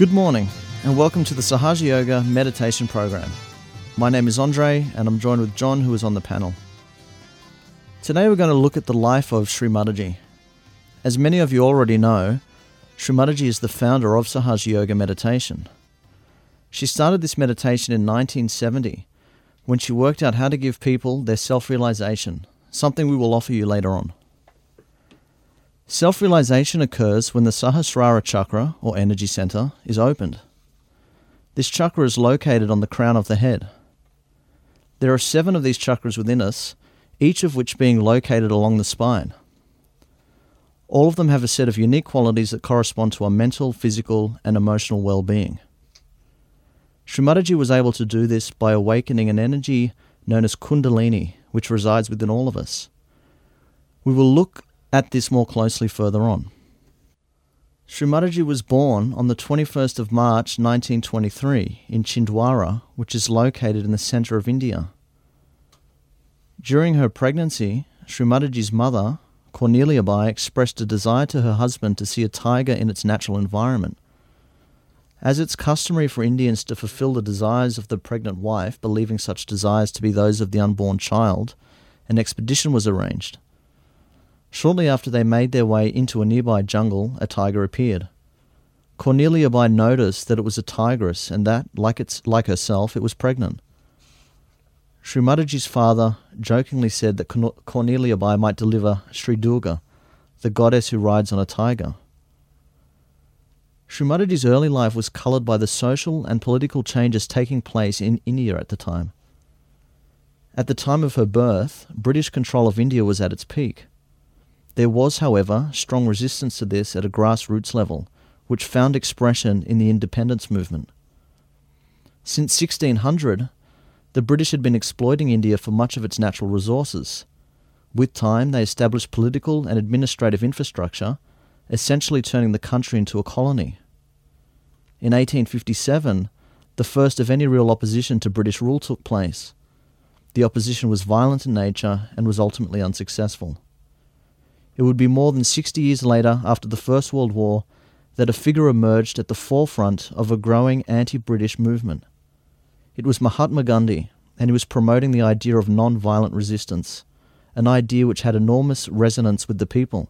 Good morning, and welcome to the Sahaja Yoga meditation program. My name is Andre, and I'm joined with John, who is on the panel. Today, we're going to look at the life of Sri Mataji. As many of you already know, Sri Mataji is the founder of Sahaja Yoga meditation. She started this meditation in 1970 when she worked out how to give people their self realization, something we will offer you later on. Self realization occurs when the Sahasrara chakra, or energy center, is opened. This chakra is located on the crown of the head. There are seven of these chakras within us, each of which being located along the spine. All of them have a set of unique qualities that correspond to our mental, physical, and emotional well being. Sri Mataji was able to do this by awakening an energy known as Kundalini, which resides within all of us. We will look at this more closely further on. Sri Mataji was born on the 21st of March 1923 in Chindwara, which is located in the centre of India. During her pregnancy, Sri Mataji's mother, Cornelia Bai, expressed a desire to her husband to see a tiger in its natural environment. As it's customary for Indians to fulfill the desires of the pregnant wife, believing such desires to be those of the unborn child, an expedition was arranged. Shortly after they made their way into a nearby jungle, a tiger appeared. Cornelia Bai noticed that it was a tigress and that, like, its, like herself, it was pregnant. Sri father jokingly said that Cornelia Bai might deliver Sri Durga, the goddess who rides on a tiger. Sri early life was coloured by the social and political changes taking place in India at the time. At the time of her birth, British control of India was at its peak. There was, however, strong resistance to this at a grassroots level, which found expression in the independence movement. Since 1600, the British had been exploiting India for much of its natural resources. With time, they established political and administrative infrastructure, essentially turning the country into a colony. In 1857, the first of any real opposition to British rule took place. The opposition was violent in nature and was ultimately unsuccessful. It would be more than 60 years later, after the First World War, that a figure emerged at the forefront of a growing anti British movement. It was Mahatma Gandhi, and he was promoting the idea of non violent resistance, an idea which had enormous resonance with the people.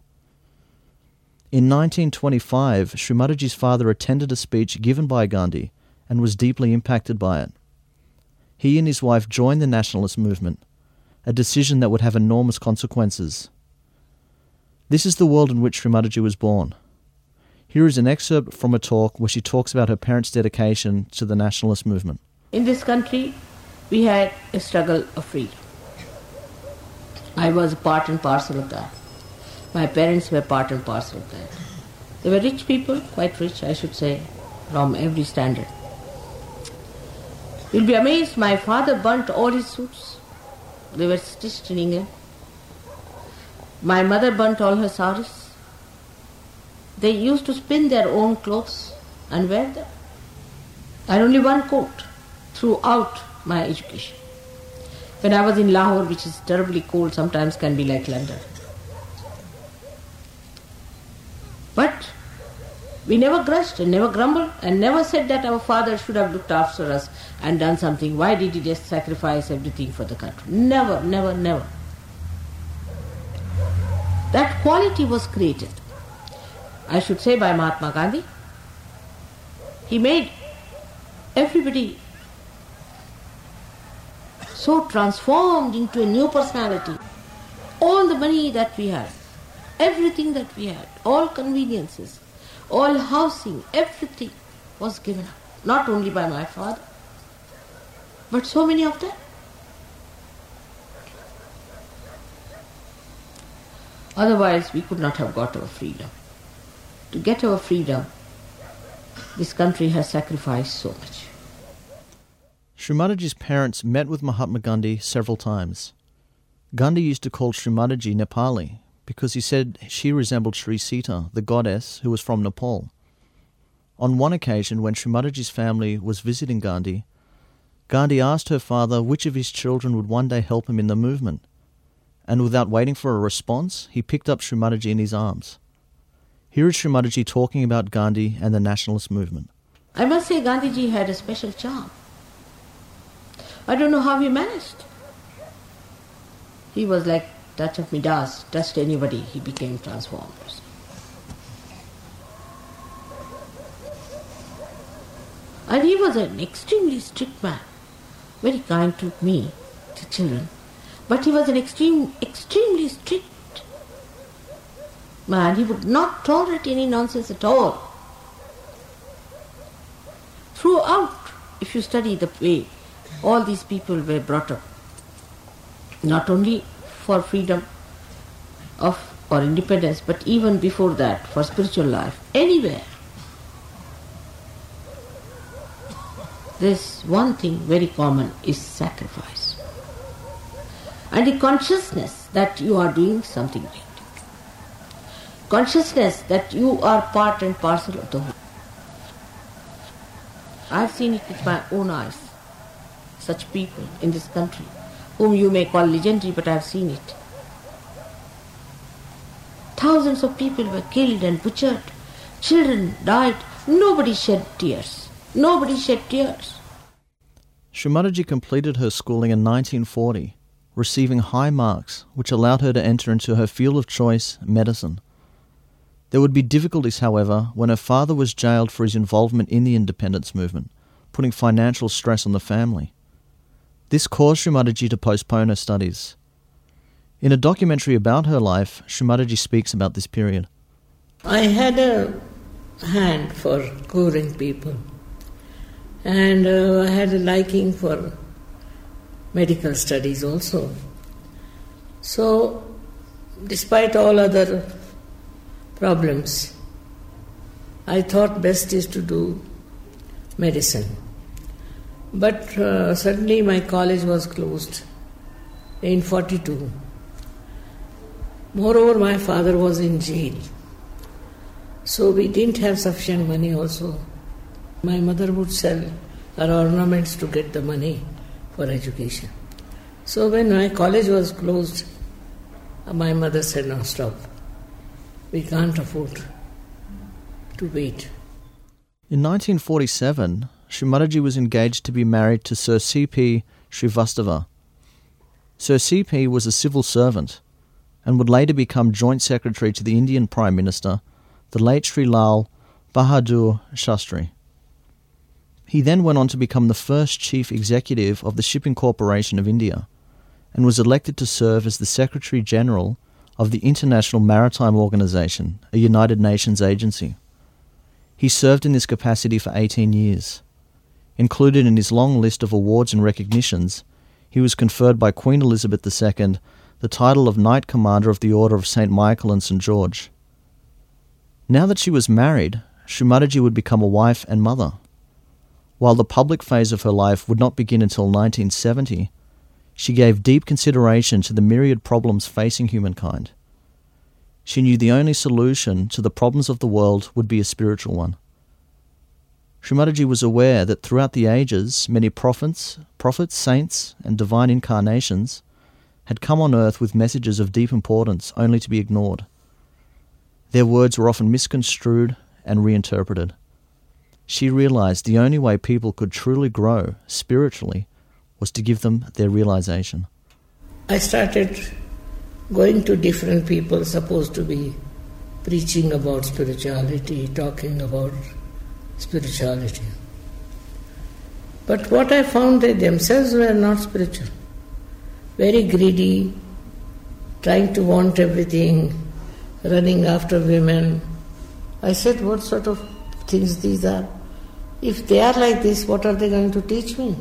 In 1925, Sri Mataji's father attended a speech given by Gandhi and was deeply impacted by it. He and his wife joined the nationalist movement, a decision that would have enormous consequences. This is the world in which Sri Mataji was born. Here is an excerpt from a talk where she talks about her parents' dedication to the nationalist movement. In this country, we had a struggle of freedom. I was part and parcel of that. My parents were part and parcel of that. They were rich people, quite rich, I should say, from every standard. You'll be amazed, my father burnt all his suits. They were stitched in England. My mother burnt all her saris. They used to spin their own clothes and wear them. I had only one coat throughout my education. When I was in Lahore, which is terribly cold, sometimes can be like London. But we never grudged and never grumbled and never said that our father should have looked after us and done something. Why did he just sacrifice everything for the country? Never, never, never. That quality was created, I should say, by Mahatma Gandhi. He made everybody so transformed into a new personality. All the money that we had, everything that we had, all conveniences, all housing, everything was given up. Not only by my father, but so many of them. Otherwise, we could not have got our freedom. To get our freedom, this country has sacrificed so much. Srimataji's parents met with Mahatma Gandhi several times. Gandhi used to call Srimataji Nepali because he said she resembled Sri Sita, the goddess who was from Nepal. On one occasion, when Srimataji's family was visiting Gandhi, Gandhi asked her father which of his children would one day help him in the movement and without waiting for a response, he picked up Sri Mataji in his arms. Here is Sri Mataji talking about Gandhi and the nationalist movement. I must say Gandhiji had a special charm. I don't know how he managed. He was like touch of Midas, touched anybody, he became transformed. And he was an extremely strict man, very kind to me, to children. But he was an extreme, extremely strict man. He would not tolerate any nonsense at all. Throughout, if you study the way all these people were brought up, not only for freedom of or independence, but even before that, for spiritual life, anywhere. There's one thing very common is sacrifice. And the consciousness that you are doing something great. Consciousness that you are part and parcel of the whole. I've seen it with my own eyes. Such people in this country, whom you may call legendary, but I've seen it. Thousands of people were killed and butchered. Children died. Nobody shed tears. Nobody shed tears. Shri Mataji completed her schooling in 1940, receiving high marks which allowed her to enter into her field of choice, medicine. There would be difficulties, however, when her father was jailed for his involvement in the independence movement, putting financial stress on the family. This caused Shri Mataji to postpone her studies. In a documentary about her life, Shri Mataji speaks about this period. I had a hand for curing people, and uh, I had a liking for medical studies also. So, despite all other problems, I thought best is to do medicine. But uh, suddenly my college was closed in 42. Moreover, my father was in jail. So we didn't have sufficient money also. My mother would sell her ornaments to get the money for education. So when my college was closed, uh, my mother said, No, stop. We can't afford to wait. In 1947, Shri Mataji was engaged to be married to Sir C.P. Srivastava. Sir C.P. was a civil servant and would later become Joint Secretary to the Indian Prime Minister, the late Sri Lal Bahadur Shastri. He then went on to become the first Chief Executive of the Shipping Corporation of India and was elected to serve as the Secretary General of the International Maritime Organization, a United Nations agency. He served in this capacity for 18 years. Included in his long list of awards and recognitions, he was conferred by Queen Elizabeth II the title of Knight Commander of the Order of St. Michael and St. George. Now that she was married, Shri would become a wife and mother. While the public phase of her life would not begin until 1970, she gave deep consideration to the myriad problems facing humankind. She knew the only solution to the problems of the world would be a spiritual one. Shri Mataji was aware that throughout the ages, many prophets, prophets, saints, and divine incarnations had come on earth with messages of deep importance only to be ignored. Their words were often misconstrued and reinterpreted. She realized the only way people could truly grow spiritually was to give them their realization. I started going to different people supposed to be preaching about spirituality, talking about spirituality. But what I found, they themselves were not spiritual very greedy, trying to want everything, running after women. I said, What sort of things these are? If they are like this, what are they going to teach me?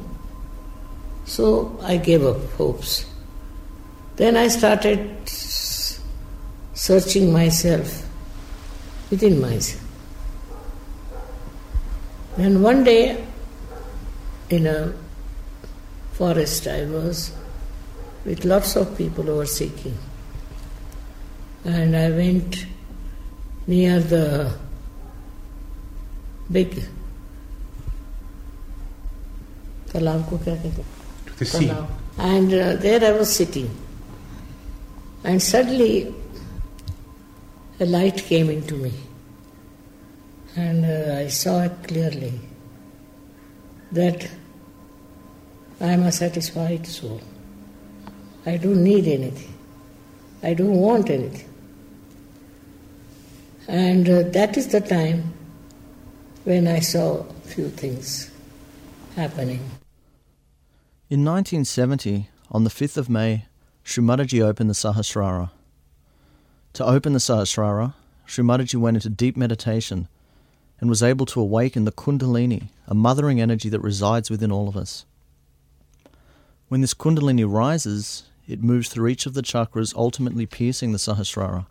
So I gave up hopes. Then I started searching myself within myself. And one day in a forest I was, with lots of people who were seeking. And I went near the big Kalau To the sea. And uh, there I was sitting. And suddenly a light came into me. And uh, I saw it clearly that I am a satisfied soul. I don't need anything. I don't want anything. And uh, that is the time when I saw few things happening. In 1970, on the 5th of May, Sri opened the Sahasrara. To open the Sahasrara, Sri went into deep meditation and was able to awaken the Kundalini, a mothering energy that resides within all of us. When this Kundalini rises, it moves through each of the chakras, ultimately piercing the Sahasrara.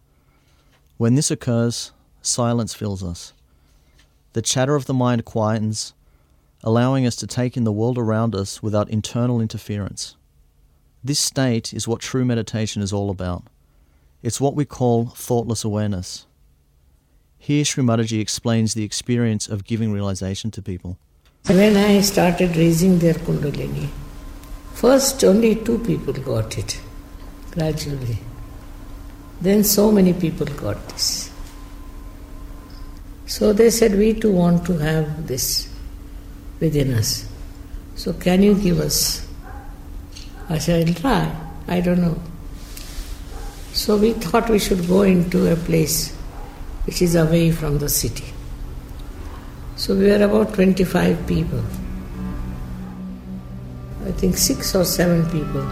When this occurs, silence fills us. The chatter of the mind quietens, allowing us to take in the world around us without internal interference. This state is what true meditation is all about. It's what we call thoughtless awareness. Here, Sri Mataji explains the experience of giving realization to people. When I started raising their Kundalini, First, only two people got it, gradually. Then, so many people got this. So they said, We too want to have this within us. So, can you give us? I said, I'll try. I don't know. So, we thought we should go into a place which is away from the city. So, we were about 25 people. I think six or seven people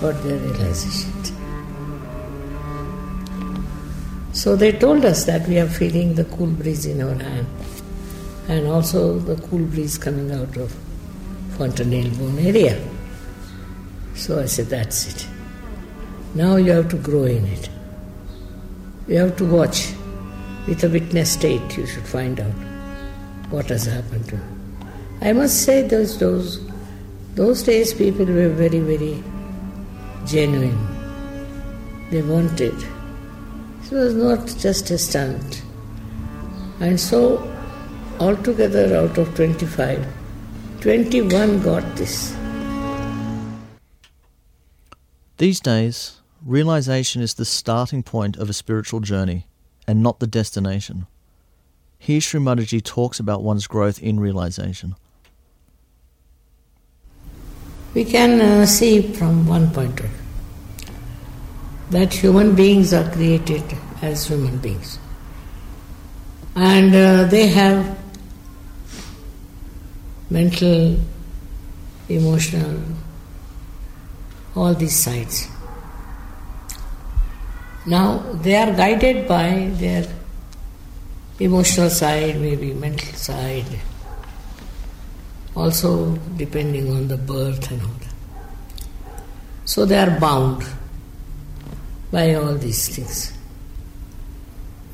got their realization. So they told us that we are feeling the cool breeze in our hand and also the cool breeze coming out of Fontanelle bone area. So I said, that's it. Now you have to grow in it. You have to watch. With a witness state, you should find out what has happened to you. I must say, those, those those days people were very, very genuine. They wanted. It was not just a stunt. And so, altogether out of 25, 21 got this. These days, realization is the starting point of a spiritual journey and not the destination. Here, Sri Mataji talks about one's growth in realization we can uh, see from one point of view that human beings are created as human beings and uh, they have mental, emotional, all these sides. Now they are guided by their emotional side, maybe mental side, also depending on the birth and all that. So they are bound by all these things.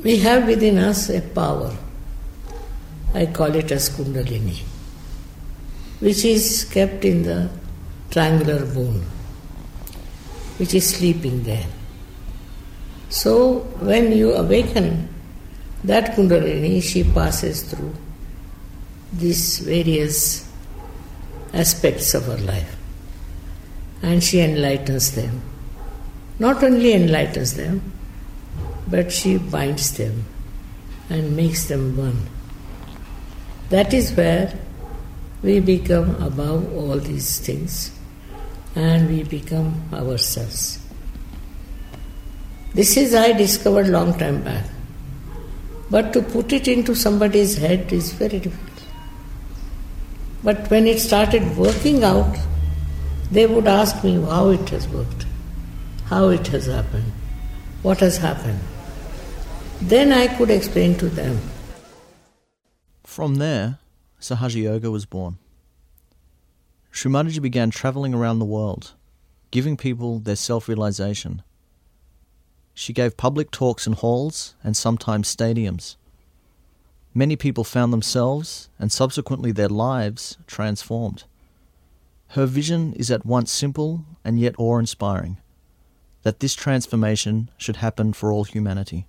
We have within us a power, I call it as Kundalini, which is kept in the triangular bone, which is sleeping there. So when you awaken that Kundalini, she passes through these various aspects of her life. And she enlightens them. Not only enlightens them, but she binds them and makes them one. That is where we become above all these things and we become ourselves. This is I discovered long time back. But to put it into somebody's head is very difficult. But when it started working out, they would ask me how it has worked, how it has happened, what has happened. Then I could explain to them. From there, Sahaja Yoga was born. Sri Mataji began traveling around the world, giving people their self realization. She gave public talks in halls and sometimes stadiums many people found themselves and subsequently their lives transformed. Her vision is at once simple and yet awe inspiring that this transformation should happen for all humanity.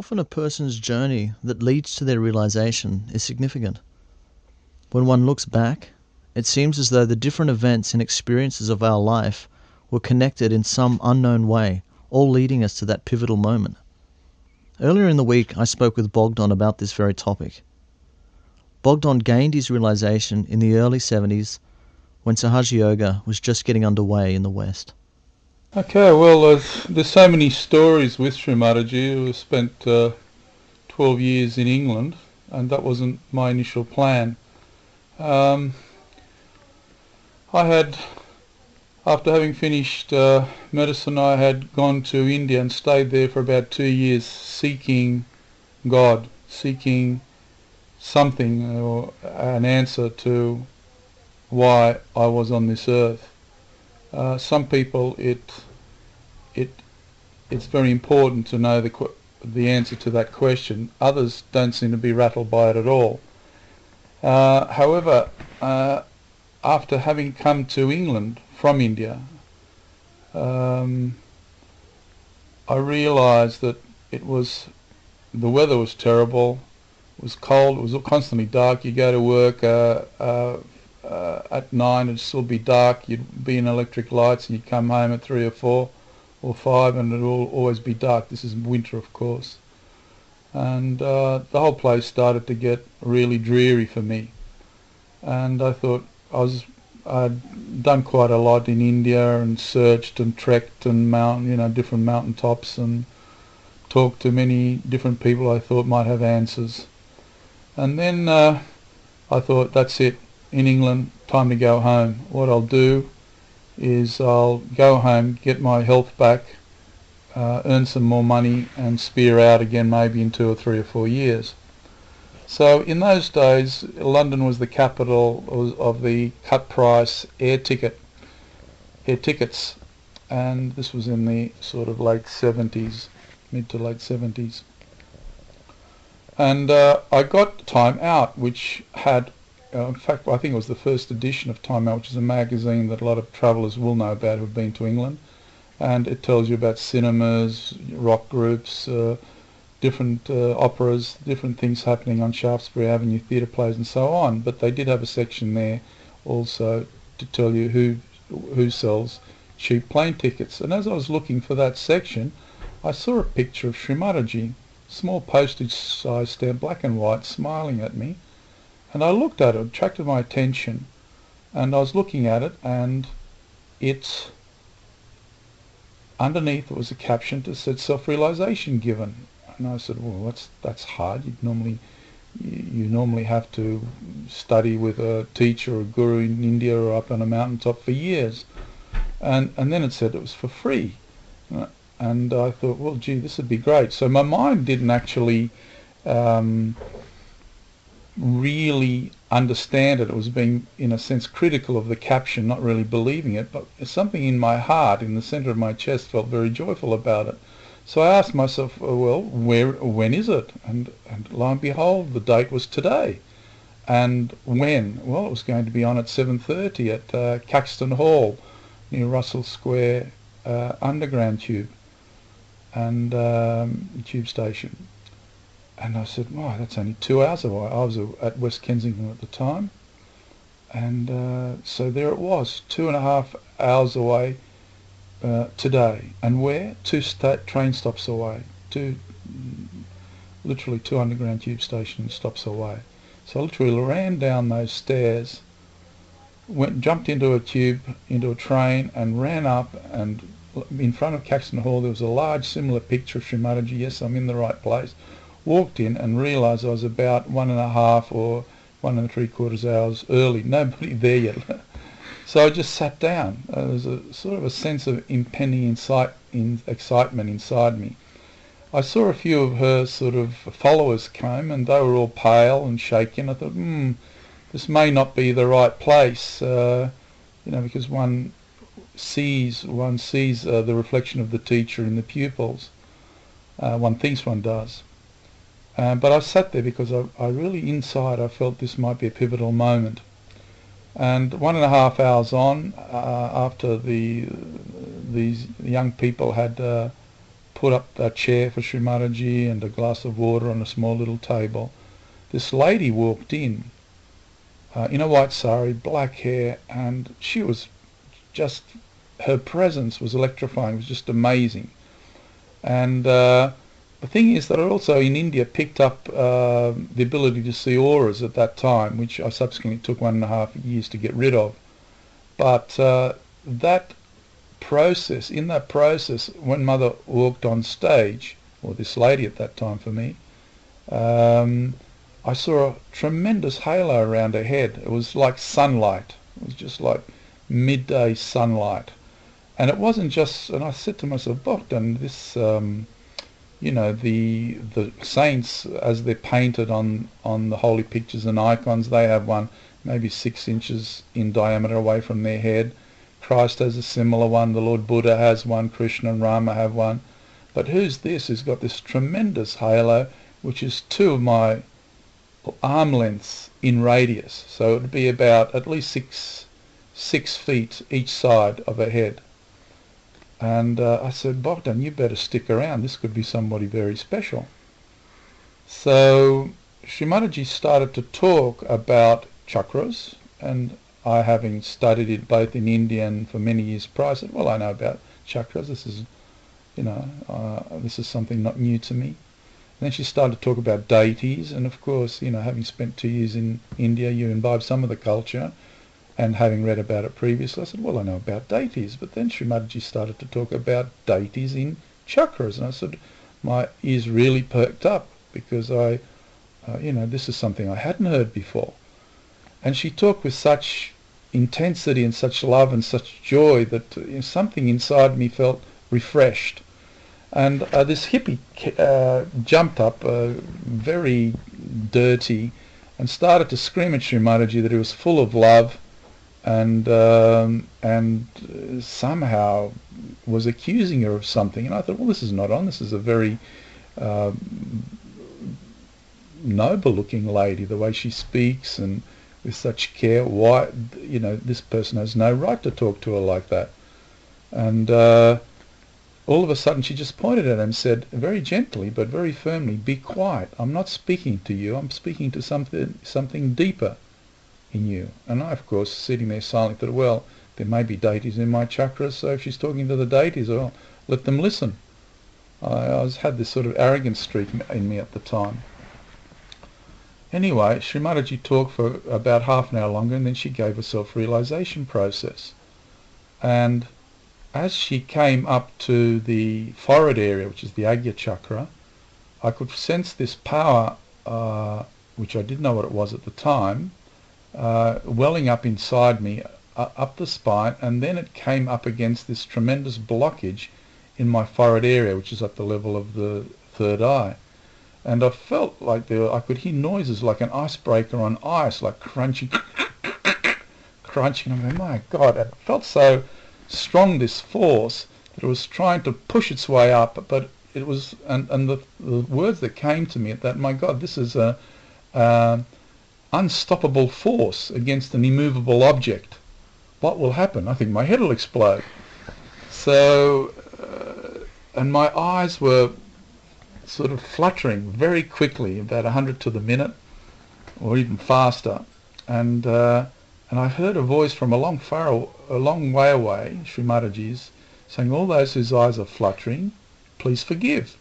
Often a person's journey that leads to their realization is significant. When one looks back, it seems as though the different events and experiences of our life were connected in some unknown way, all leading us to that pivotal moment. Earlier in the week, I spoke with Bogdan about this very topic. Bogdan gained his realization in the early 70s when Sahaja Yoga was just getting underway in the West. Okay, well, there's, there's so many stories with Sri Mataji. We spent uh, 12 years in England, and that wasn't my initial plan. Um, I had, after having finished uh, medicine, I had gone to India and stayed there for about two years seeking God, seeking something or an answer to why I was on this earth. Uh, some people it it it's very important to know the the answer to that question. Others don't seem to be rattled by it at all. Uh, however, uh, after having come to England from India, um, I realised that it was the weather was terrible. It was cold. It was constantly dark. You go to work uh, uh at nine it'd still be dark. You'd be in electric lights, and you'd come home at three or four or five, and it'd all, always be dark. This is winter, of course, and uh, the whole place started to get really dreary for me. And I thought I was I'd done quite a lot in India and searched and trekked and mountain, you know, different mountain tops and talked to many different people I thought might have answers. And then uh, I thought, that's it in England, time to go home. What I'll do is I'll go home, get my health back, uh, earn some more money and spear out again maybe in two or three or four years. So in those days, London was the capital of the cut price air ticket, air tickets, and this was in the sort of late 70s, mid to late 70s. And uh, I got Time Out, which had uh, in fact, I think it was the first edition of Time Out, which is a magazine that a lot of travellers will know about who've been to England. And it tells you about cinemas, rock groups, uh, different uh, operas, different things happening on Shaftesbury Avenue, theatre plays and so on. But they did have a section there also to tell you who who sells cheap plane tickets. And as I was looking for that section, I saw a picture of Sri small postage size stamp, black and white, smiling at me. And I looked at it, attracted my attention, and I was looking at it, and it underneath it was a caption that said self-realization given. And I said, well, that's that's hard. You'd normally you, you normally have to study with a teacher or a guru in India or up on a mountaintop for years. And and then it said it was for free. And I thought, well, gee, this would be great. So my mind didn't actually um, really understand it. It was being, in a sense, critical of the caption, not really believing it, but something in my heart, in the centre of my chest, felt very joyful about it. So I asked myself, oh, well, where, when is it? And, and lo and behold, the date was today. And when? Well, it was going to be on at 7.30 at uh, Caxton Hall near Russell Square uh, Underground Tube and um, tube station. And I said, wow, that's only two hours away. I was at West Kensington at the time. And uh, so there it was, two and a half hours away uh, today. And where? Two sta- train stops away. Two, literally two underground tube station stops away. So I literally ran down those stairs, went, jumped into a tube, into a train, and ran up. And in front of Caxton Hall, there was a large, similar picture of Sri Yes, I'm in the right place walked in and realised I was about one and a half or one and three quarters hours early. Nobody there yet. so I just sat down. Uh, there was a sort of a sense of impending in, excitement inside me. I saw a few of her sort of followers come and they were all pale and shaking. I thought, hmm, this may not be the right place, uh, you know, because one sees one sees uh, the reflection of the teacher in the pupils. Uh, one thinks one does. Uh, but I sat there because I, I really, inside, I felt this might be a pivotal moment. And one and a half hours on, uh, after the these young people had uh, put up a chair for Sri Mataji and a glass of water on a small little table, this lady walked in uh, in a white sari, black hair, and she was just, her presence was electrifying, it was just amazing. And uh, the thing is that I also in India picked up uh, the ability to see auras at that time, which I subsequently took one and a half years to get rid of. But uh, that process, in that process, when Mother walked on stage, or this lady at that time for me, um, I saw a tremendous halo around her head. It was like sunlight. It was just like midday sunlight. And it wasn't just, and I said to myself, Bogdan, this um, you know the the saints as they're painted on on the holy pictures and icons they have one maybe six inches in diameter away from their head. Christ has a similar one. The lord buddha has one. Krishna and rama have one. But who's this who's got this tremendous halo which is two of my arm lengths in radius? So it would be about at least six six feet each side of a head and uh, I said, Bogdan, you better stick around. This could be somebody very special. So Sri Mataji started to talk about chakras, and I, having studied it both in India and for many years prior, said, well, I know about chakras. This is, you know, uh, this is something not new to me. And then she started to talk about deities, and of course, you know, having spent two years in India, you imbibe some of the culture. And having read about it previously, I said, well, I know about deities. But then Sri Mataji started to talk about deities in chakras. And I said, my ears really perked up because I, uh, you know, this is something I hadn't heard before. And she talked with such intensity and such love and such joy that you know, something inside me felt refreshed. And uh, this hippie uh, jumped up, uh, very dirty, and started to scream at Sri Mataji that he was full of love and um, and somehow was accusing her of something. And I thought, well, this is not on. This is a very uh, noble-looking lady, the way she speaks and with such care. Why, you know, this person has no right to talk to her like that. And uh, all of a sudden, she just pointed at him and said, very gently but very firmly, "Be quiet. I'm not speaking to you. I'm speaking to something something deeper." In you. And I, of course, sitting there silently thought, well, there may be deities in my chakras, so if she's talking to the deities, well, let them listen. I, I was, had this sort of arrogant streak in me at the time. Anyway, Mataji talked for about half an hour longer and then she gave a self-realization process. And as she came up to the forehead area, which is the Agya chakra, I could sense this power, uh, which I didn't know what it was at the time, welling up inside me, uh, up the spine, and then it came up against this tremendous blockage in my forehead area, which is at the level of the third eye. And I felt like there, I could hear noises like an icebreaker on ice, like crunching, crunching. I'm going, my God, it felt so strong, this force, that it was trying to push its way up, but it was, and, and the, the words that came to me at that, my God, this is a, uh, unstoppable force against an immovable object, what will happen? I think my head will explode. So, uh, and my eyes were sort of fluttering very quickly, about 100 to the minute, or even faster. And uh, and I heard a voice from a long far, a long way away, Sri Mataji's, saying, "All those whose eyes are fluttering, please forgive."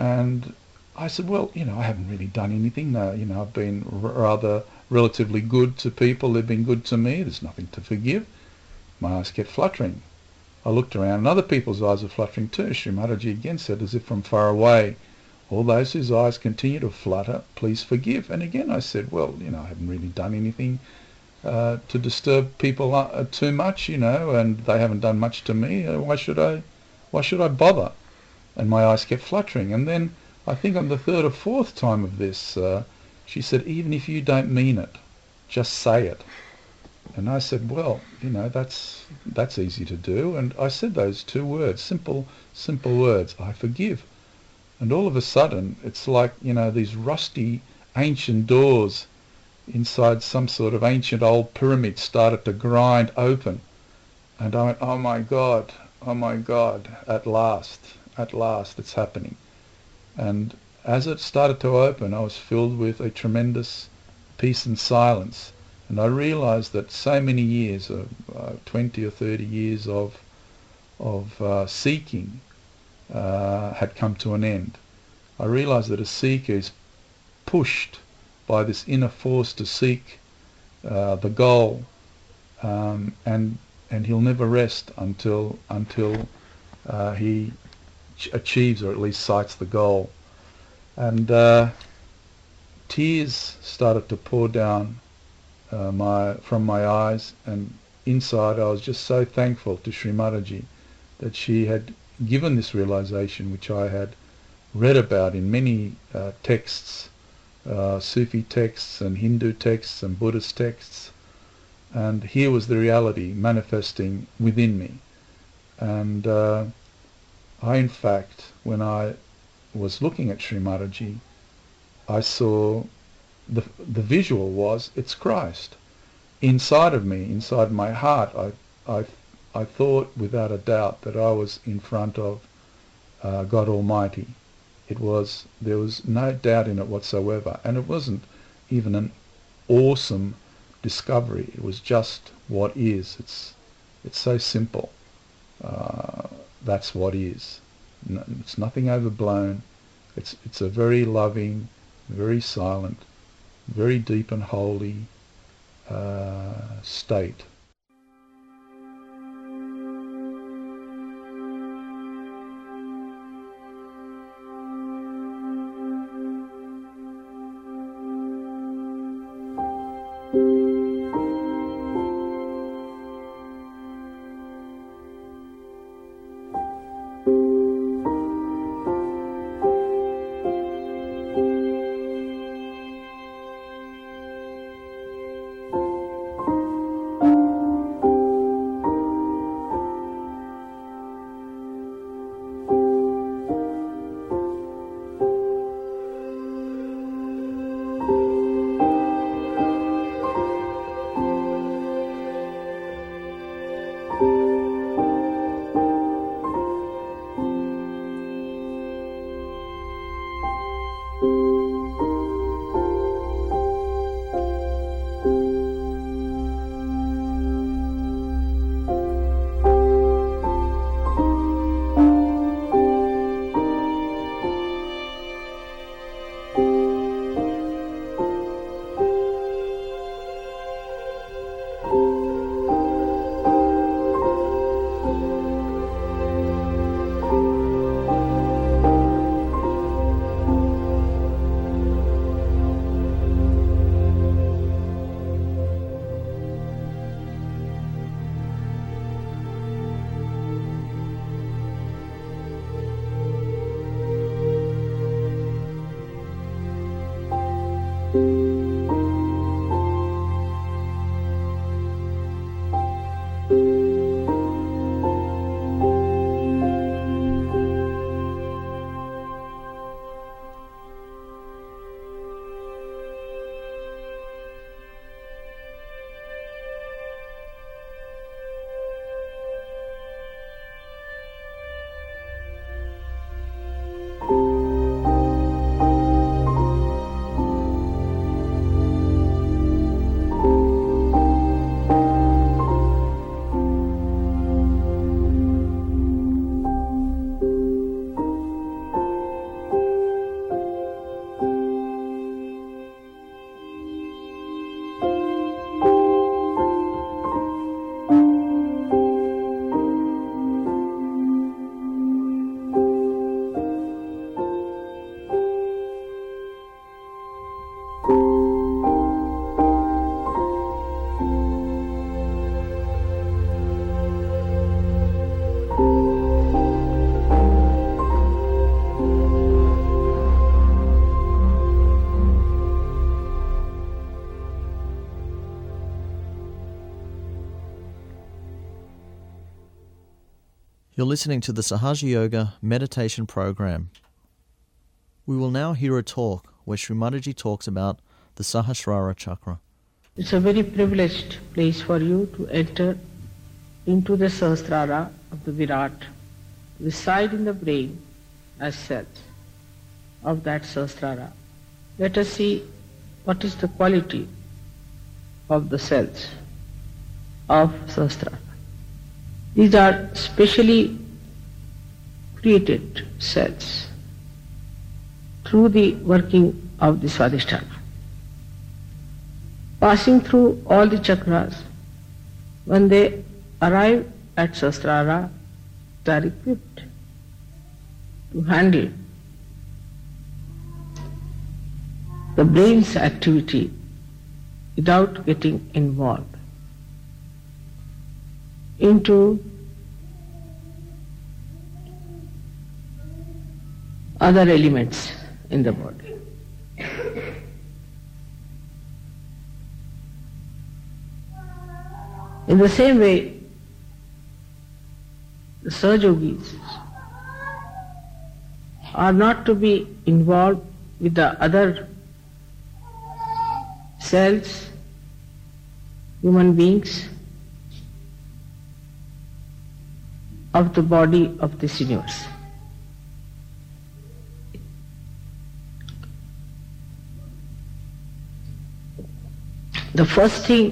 And I said, well, you know, I haven't really done anything. Uh, you know, I've been rather relatively good to people. They've been good to me. There's nothing to forgive. My eyes kept fluttering. I looked around and other people's eyes were fluttering too. Sri Mataji again said, as if from far away, all those whose eyes continue to flutter, please forgive. And again I said, well, you know, I haven't really done anything uh, to disturb people uh, too much, you know, and they haven't done much to me. Uh, why should I, why should I bother? And my eyes kept fluttering. And then I think on the third or fourth time of this, she said, even if you don't mean it, just say it. And I said, well, you know, that's that's easy to do. And I said those two words, simple, simple words, I forgive. And all of a sudden, it's like, you know, these rusty ancient doors inside some sort of ancient old pyramid started to grind open. And I went, oh my God, oh my God, at last. at last it's happening. And as it started to open, I was filled with a tremendous peace and silence. And I realized that so many years, of, uh, 20 or 30 years of, of uh, seeking uh, had come to an end. I realized that a seeker is pushed by this inner force to seek uh, the goal, um, and and he'll never rest until until uh, he achieves or at least sights the goal. And uh, tears started to pour down uh, my from my eyes, and inside I was just so thankful to Sri Mataji that she had given this realization, which I had read about in many uh, texts, uh, Sufi texts and Hindu texts and Buddhist texts, and here was the reality manifesting within me. And uh, I, in fact, when I was looking at Sri Mataji, I saw the, the visual was it's Christ. Inside of me, inside my heart, I, I, I thought without a doubt that I was in front of uh, God Almighty. It was there was no doubt in it whatsoever, and it wasn't even an awesome discovery. It was just what is. It's it's so simple. Uh, that's what is. It's nothing overblown. It's it's a very loving, very silent, very deep and holy uh, state. You're listening to the Sahaja Yoga meditation program. We will now hear a talk where Shri Mataji talks about the Sahasrara chakra. It's a very privileged place for you to enter into the Sahasrara of the Virat, the side in the brain as cells of that Sahasrara. Let us see what is the quality of the cells of Sahasrara. These are specially created cells through the working of the Swadhisthana. Passing through all the chakras, when they arrive at Sahasrara, they are equipped to handle the brain's activity without getting involved into other elements in the body. In the same way, the Sahaja Yogis are not to be involved with the other cells, human beings of the body of this universe. The first thing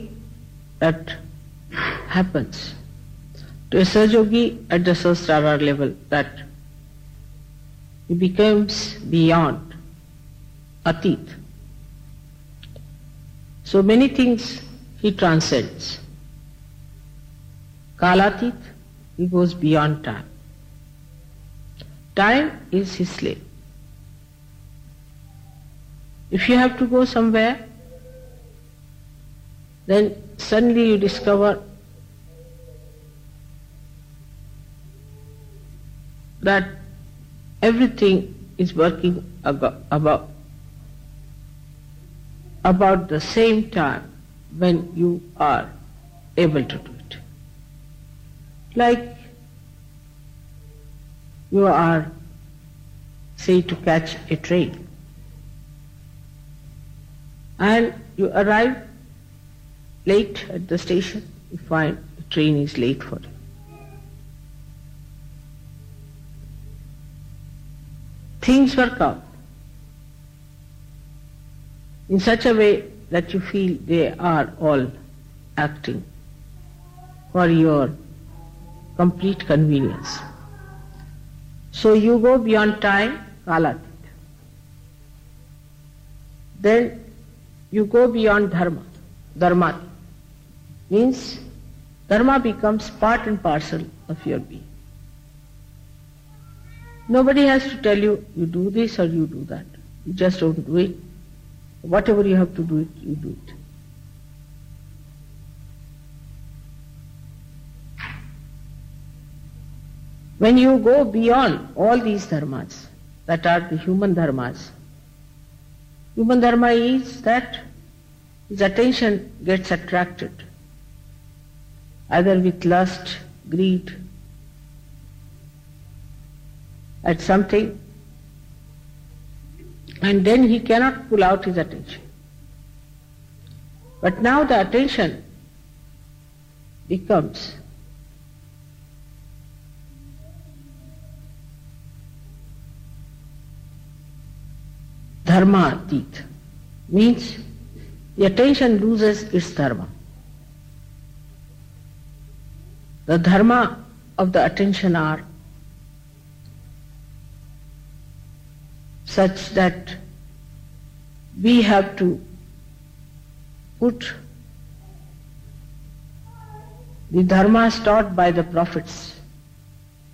that happens to a Sahaja Yogi at the Sahasrara level that he becomes beyond Atit. So many things he transcends. Kalatit, he goes beyond time. Time is his slave. If you have to go somewhere, then suddenly you discover that everything is working about about the same time when you are able to do. Like you are, say, to catch a train, and you arrive late at the station, you find the train is late for you. Things work out in such a way that you feel they are all acting for your complete convenience. So you go beyond time, kalatit. Then you go beyond dharma, dharma. Means dharma becomes part and parcel of your being. Nobody has to tell you, you do this or you do that. You just don't do it. Whatever you have to do it, you do it. When you go beyond all these dharmas, that are the human dharmas, human dharma is that his attention gets attracted either with lust, greed, at something and then he cannot pull out his attention. But now the attention becomes dharma atit, means the attention loses its dharma. The dharma of the attention are such that we have to put the dharmas taught by the prophets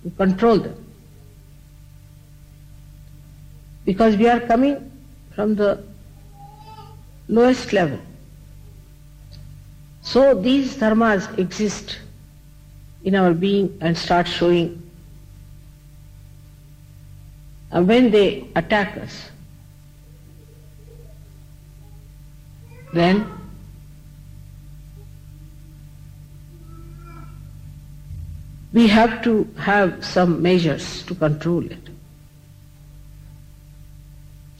to control them. Because we are coming from the lowest level. So these dharmas exist in our being and start showing and when they attack us, then we have to have some measures to control it.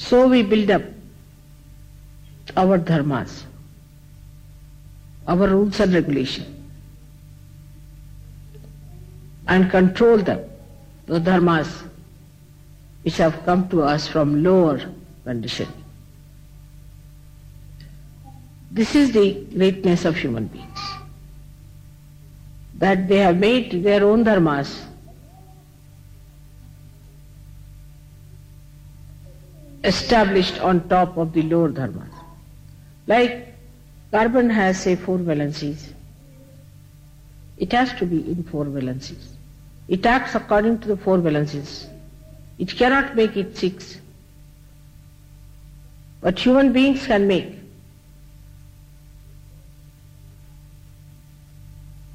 So we build up our dharmas, our rules and regulations, and control them, the dharmas which have come to us from lower condition. This is the greatness of human beings. That they have made their own dharmas established on top of the lower dharmas. Like carbon has say four valencies. It has to be in four valencies. It acts according to the four valencies. It cannot make it six. But human beings can make.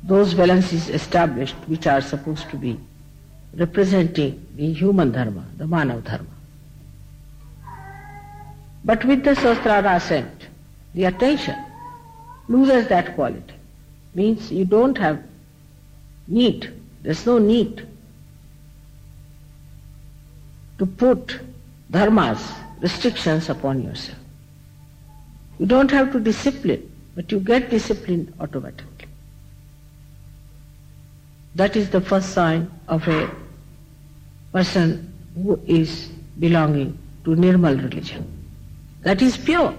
Those valencies established which are supposed to be representing the human dharma, the manav dharma. But with the Sahasrara ascent, the attention loses that quality. Means you don't have need, there's no need to put dharmas, restrictions upon yourself. You don't have to discipline, but you get disciplined automatically. That is the first sign of a person who is belonging to Nirmal religion that is pure.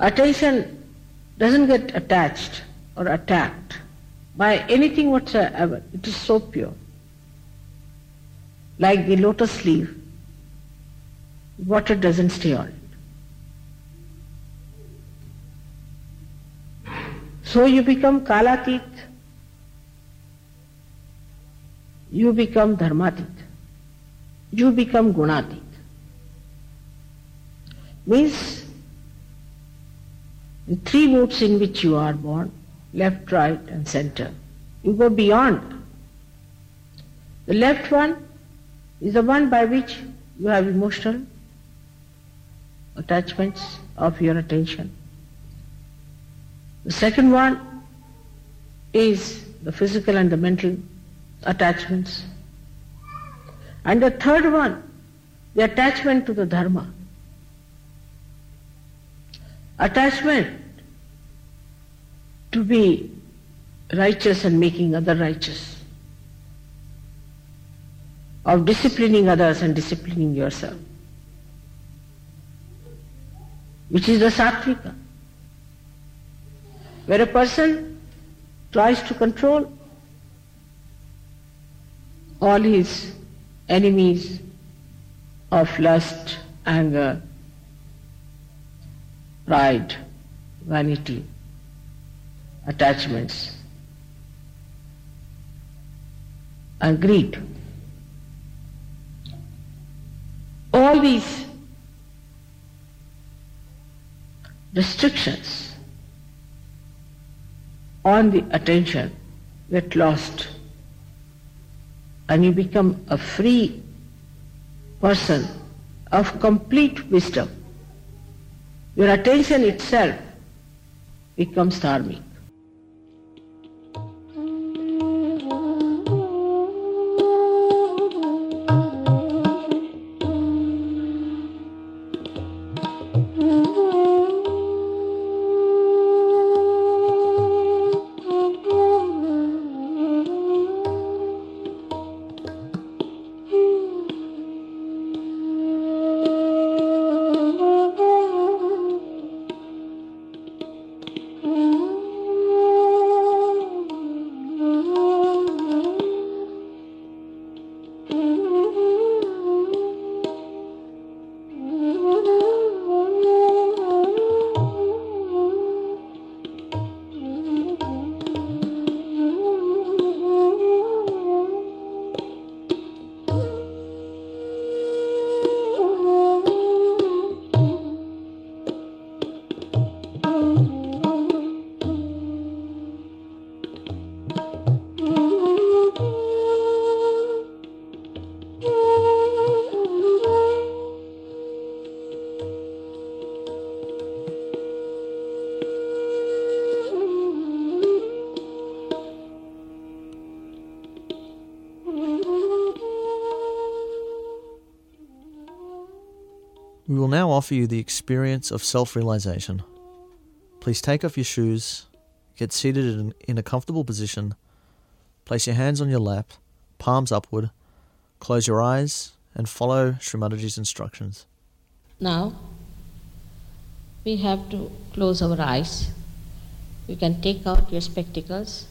Attention doesn't get attached or attacked by anything whatsoever. It is so pure. Like the lotus leaf, water doesn't stay on it. So you become kalatit, you become dharmatit, you become gunatit means the three moods in which you are born, left, right and center. You go beyond. The left one is the one by which you have emotional attachments of your attention. The second one is the physical and the mental attachments. And the third one, the attachment to the dharma attachment to be righteous and making other righteous, of disciplining others and disciplining yourself, which is the sattvika, where a person tries to control all his enemies of lust, anger, pride, vanity, attachments, and greed. All these restrictions on the attention get lost and you become a free person of complete wisdom your attention itself becomes dharmic. We will now offer you the experience of self realization. Please take off your shoes, get seated in, in a comfortable position, place your hands on your lap, palms upward, close your eyes, and follow Shri Mataji's instructions. Now, we have to close our eyes. You can take out your spectacles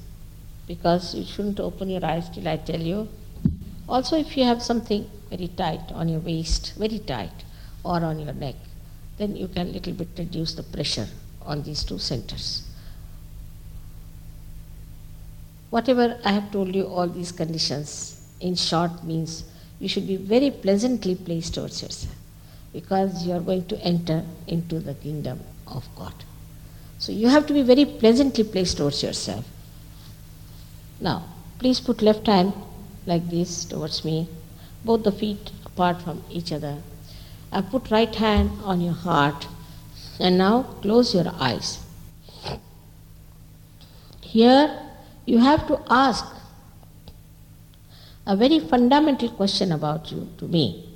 because you shouldn't open your eyes till I tell you. Also, if you have something very tight on your waist, very tight, or on your neck, then you can little bit reduce the pressure on these two centers. Whatever I have told you, all these conditions, in short, means you should be very pleasantly placed towards yourself because you are going to enter into the kingdom of God. So you have to be very pleasantly placed towards yourself. Now, please put left hand like this towards me, both the feet apart from each other. And put right hand on your heart. And now close your eyes. Here you have to ask a very fundamental question about you to me.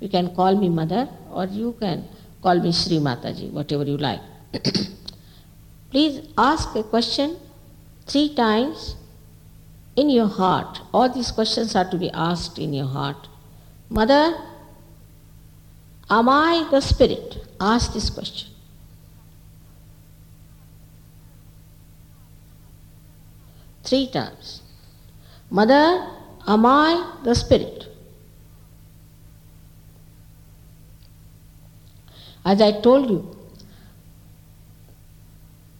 You can call me mother or you can call me Shri Mataji, whatever you like. Please ask a question three times in your heart. All these questions are to be asked in your heart. Mother, am I the spirit? Ask this question. Three times. Mother, am I the spirit? As I told you,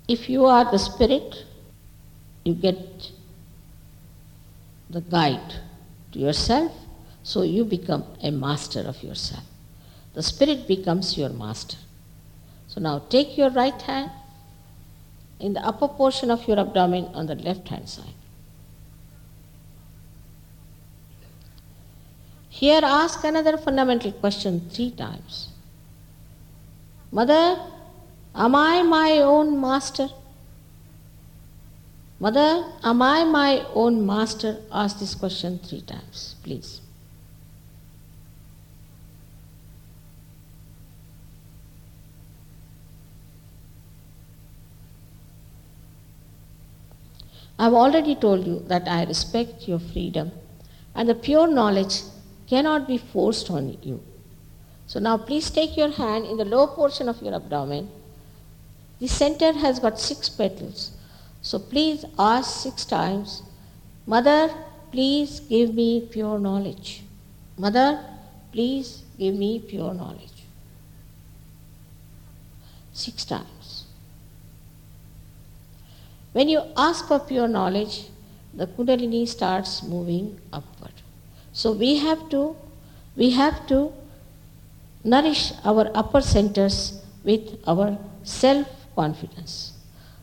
if you are the spirit, you get the guide to yourself, so you become a master of yourself. The spirit becomes your master. So now take your right hand in the upper portion of your abdomen on the left hand side. Here ask another fundamental question three times. Mother, am I my own master? Mother, am I my own master? Ask this question three times, please. I have already told you that I respect your freedom and the pure knowledge cannot be forced on you. So now please take your hand in the lower portion of your abdomen. The center has got six petals. So please ask six times, Mother, please give me pure knowledge. Mother, please give me pure knowledge. Six times. When you ask for pure knowledge, the Kundalini starts moving upward. So we have to, we have to nourish our upper centers with our self confidence.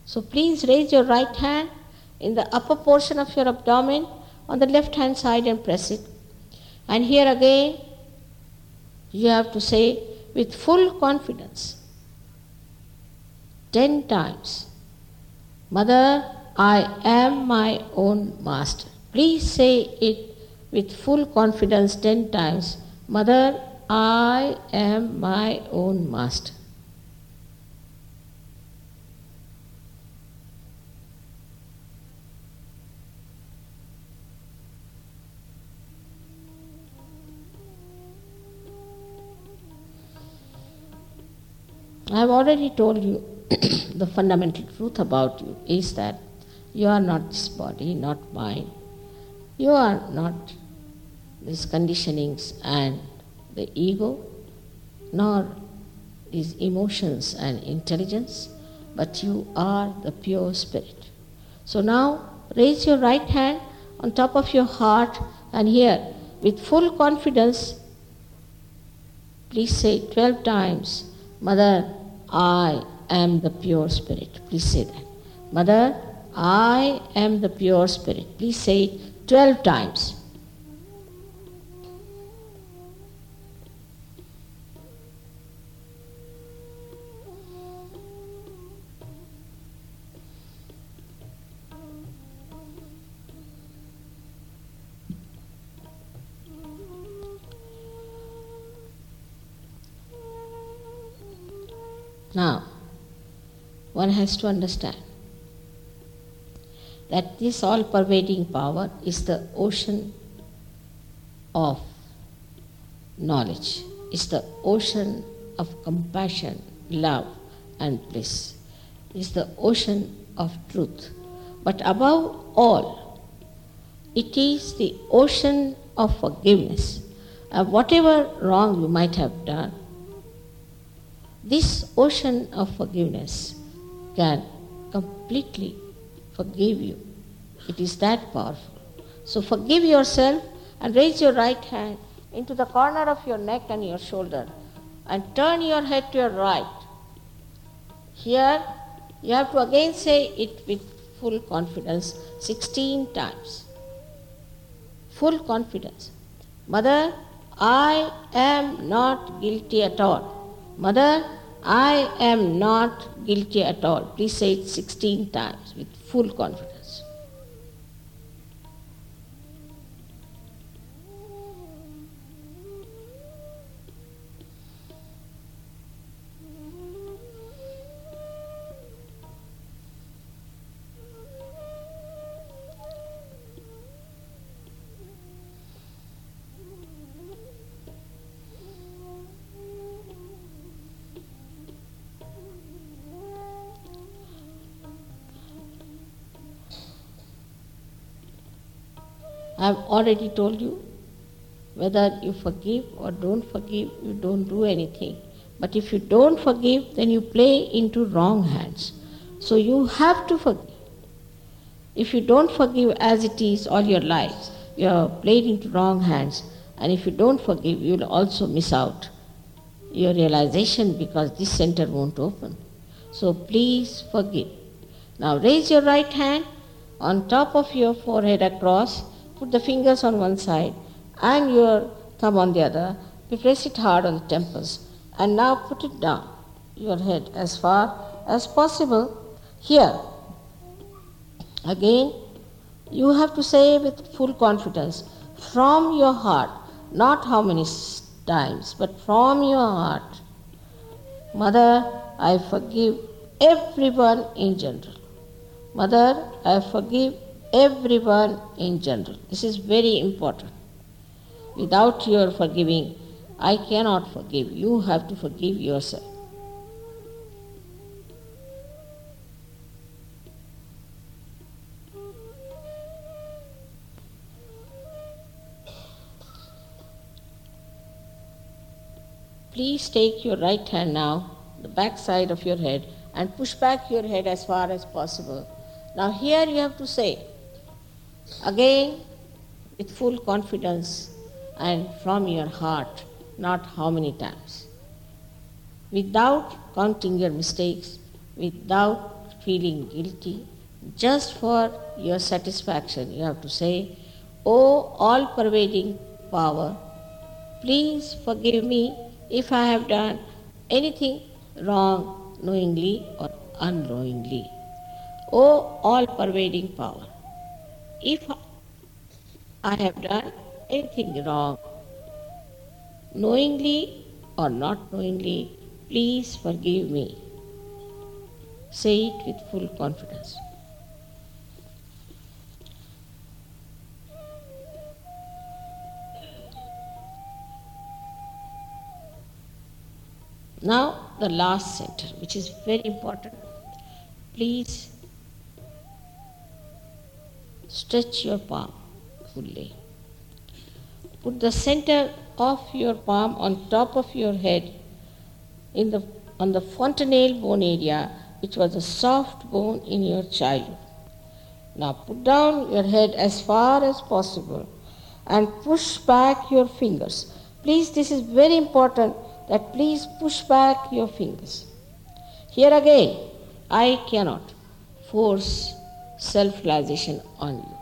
So please raise your right hand in the upper portion of your abdomen on the left hand side and press it. And here again, you have to say with full confidence 10 times Mother, I am my own master. Please say it with full confidence 10 times Mother, I am my own master. I have already told you the fundamental truth about you is that you are not this body, not mind. You are not these conditionings and the ego, nor these emotions and intelligence, but you are the pure spirit. So now raise your right hand on top of your heart and here with full confidence, please say 12 times, Mother, I am the pure spirit. Please say that. Mother, I am the pure spirit. Please say it 12 times. Now, one has to understand that this all pervading power is the ocean of knowledge. is the ocean of compassion, love, and bliss. is the ocean of truth. But above all, it is the ocean of forgiveness. of whatever wrong you might have done, this ocean of forgiveness can completely forgive you. It is that powerful. So forgive yourself and raise your right hand into the corner of your neck and your shoulder and turn your head to your right. Here you have to again say it with full confidence 16 times. Full confidence. Mother, I am not guilty at all. Mother, I am not guilty at all. Please say it 16 times with full confidence. I have already told you whether you forgive or don't forgive, you don't do anything. But if you don't forgive, then you play into wrong hands. So you have to forgive. If you don't forgive as it is all your lives, you are played into wrong hands. And if you don't forgive, you will also miss out your realization because this center won't open. So please forgive. Now raise your right hand on top of your forehead across Put the fingers on one side and your thumb on the other. Press it hard on the temples. And now put it down, your head, as far as possible. Here, again, you have to say with full confidence, from your heart, not how many times, but from your heart. Mother, I forgive everyone in general. Mother, I forgive everyone in general. This is very important. Without your forgiving, I cannot forgive. You have to forgive yourself. Please take your right hand now, the back side of your head, and push back your head as far as possible. Now, here you have to say, Again, with full confidence and from your heart, not how many times. Without counting your mistakes, without feeling guilty, just for your satisfaction, you have to say, O all pervading power, please forgive me if I have done anything wrong knowingly or unknowingly. O all pervading power, if I have done anything wrong, knowingly or not knowingly, please forgive me. Say it with full confidence. Now, the last center, which is very important. Please Stretch your palm fully. Put the center of your palm on top of your head in the, on the fontanelle bone area, which was a soft bone in your childhood. Now put down your head as far as possible and push back your fingers. Please, this is very important that please push back your fingers. Here again, I cannot force self realization on you.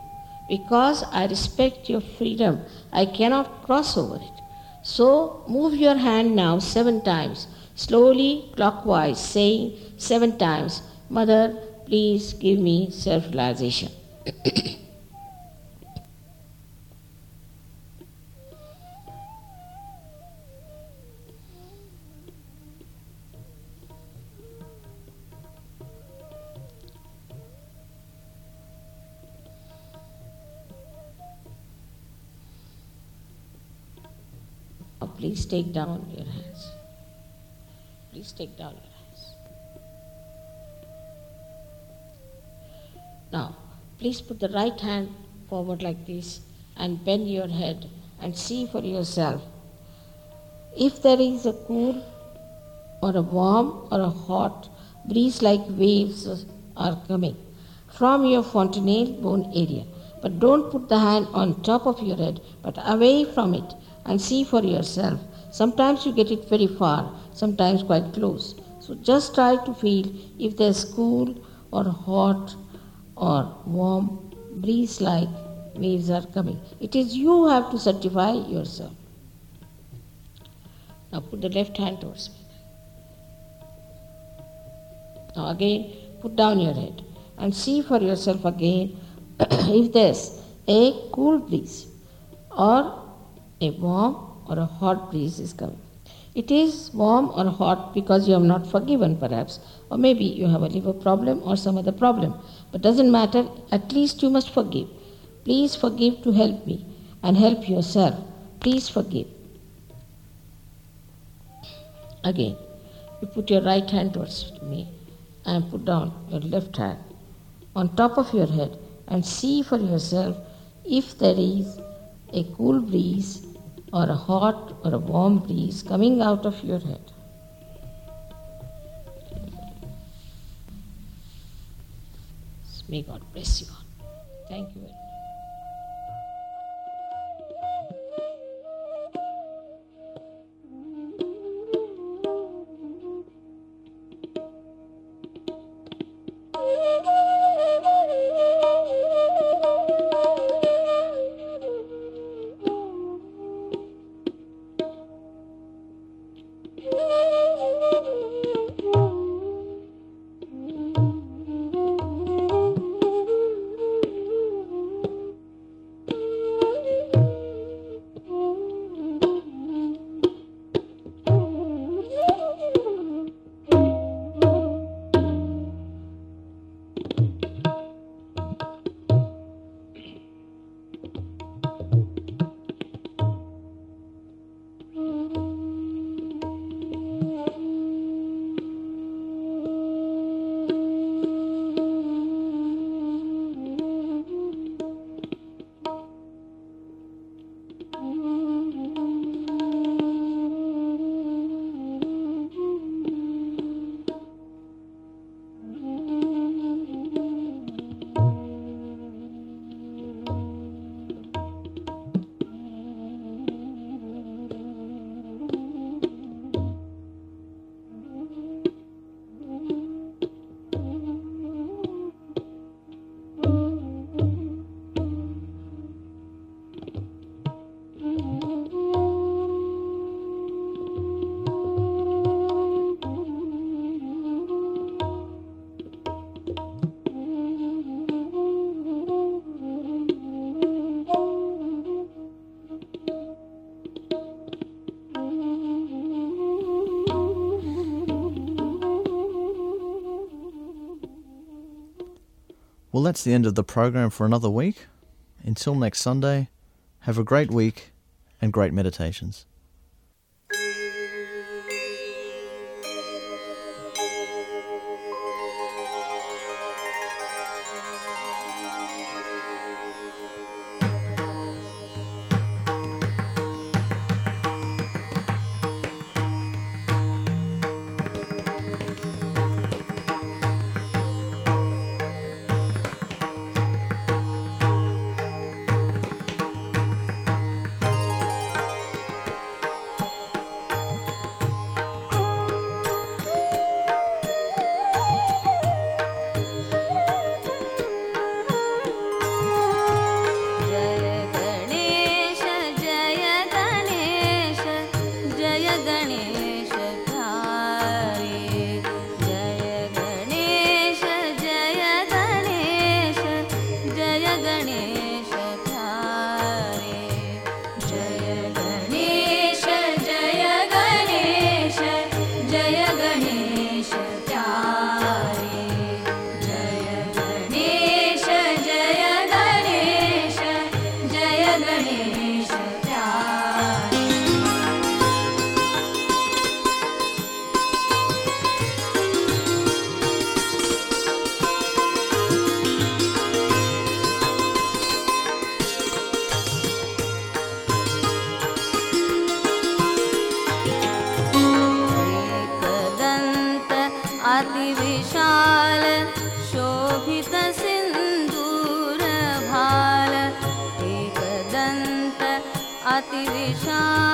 Because I respect your freedom, I cannot cross over it. So move your hand now seven times, slowly clockwise, saying seven times, Mother, please give me self realization. take down your hands. Please take down your hands. Now, please put the right hand forward like this and bend your head and see for yourself if there is a cool or a warm or a hot breeze like waves are coming from your fontanelle bone area. But don't put the hand on top of your head, but away from it and see for yourself. Sometimes you get it very far, sometimes quite close. So just try to feel if there's cool or hot or warm breeze like waves are coming. It is you who have to certify yourself. Now put the left hand towards me. Now again, put down your head and see for yourself again if there's a cool breeze or a warm or a hot breeze is coming. It is warm or hot because you have not forgiven, perhaps, or maybe you have a liver problem or some other problem. But doesn't matter, at least you must forgive. Please forgive to help me and help yourself. Please forgive. Again, you put your right hand towards me and put down your left hand on top of your head and see for yourself if there is a cool breeze or a hot or a warm breeze coming out of your head. May God bless you all. Thank you Well, that's the end of the program for another week. Until next Sunday, have a great week and great meditations. Indonesia अति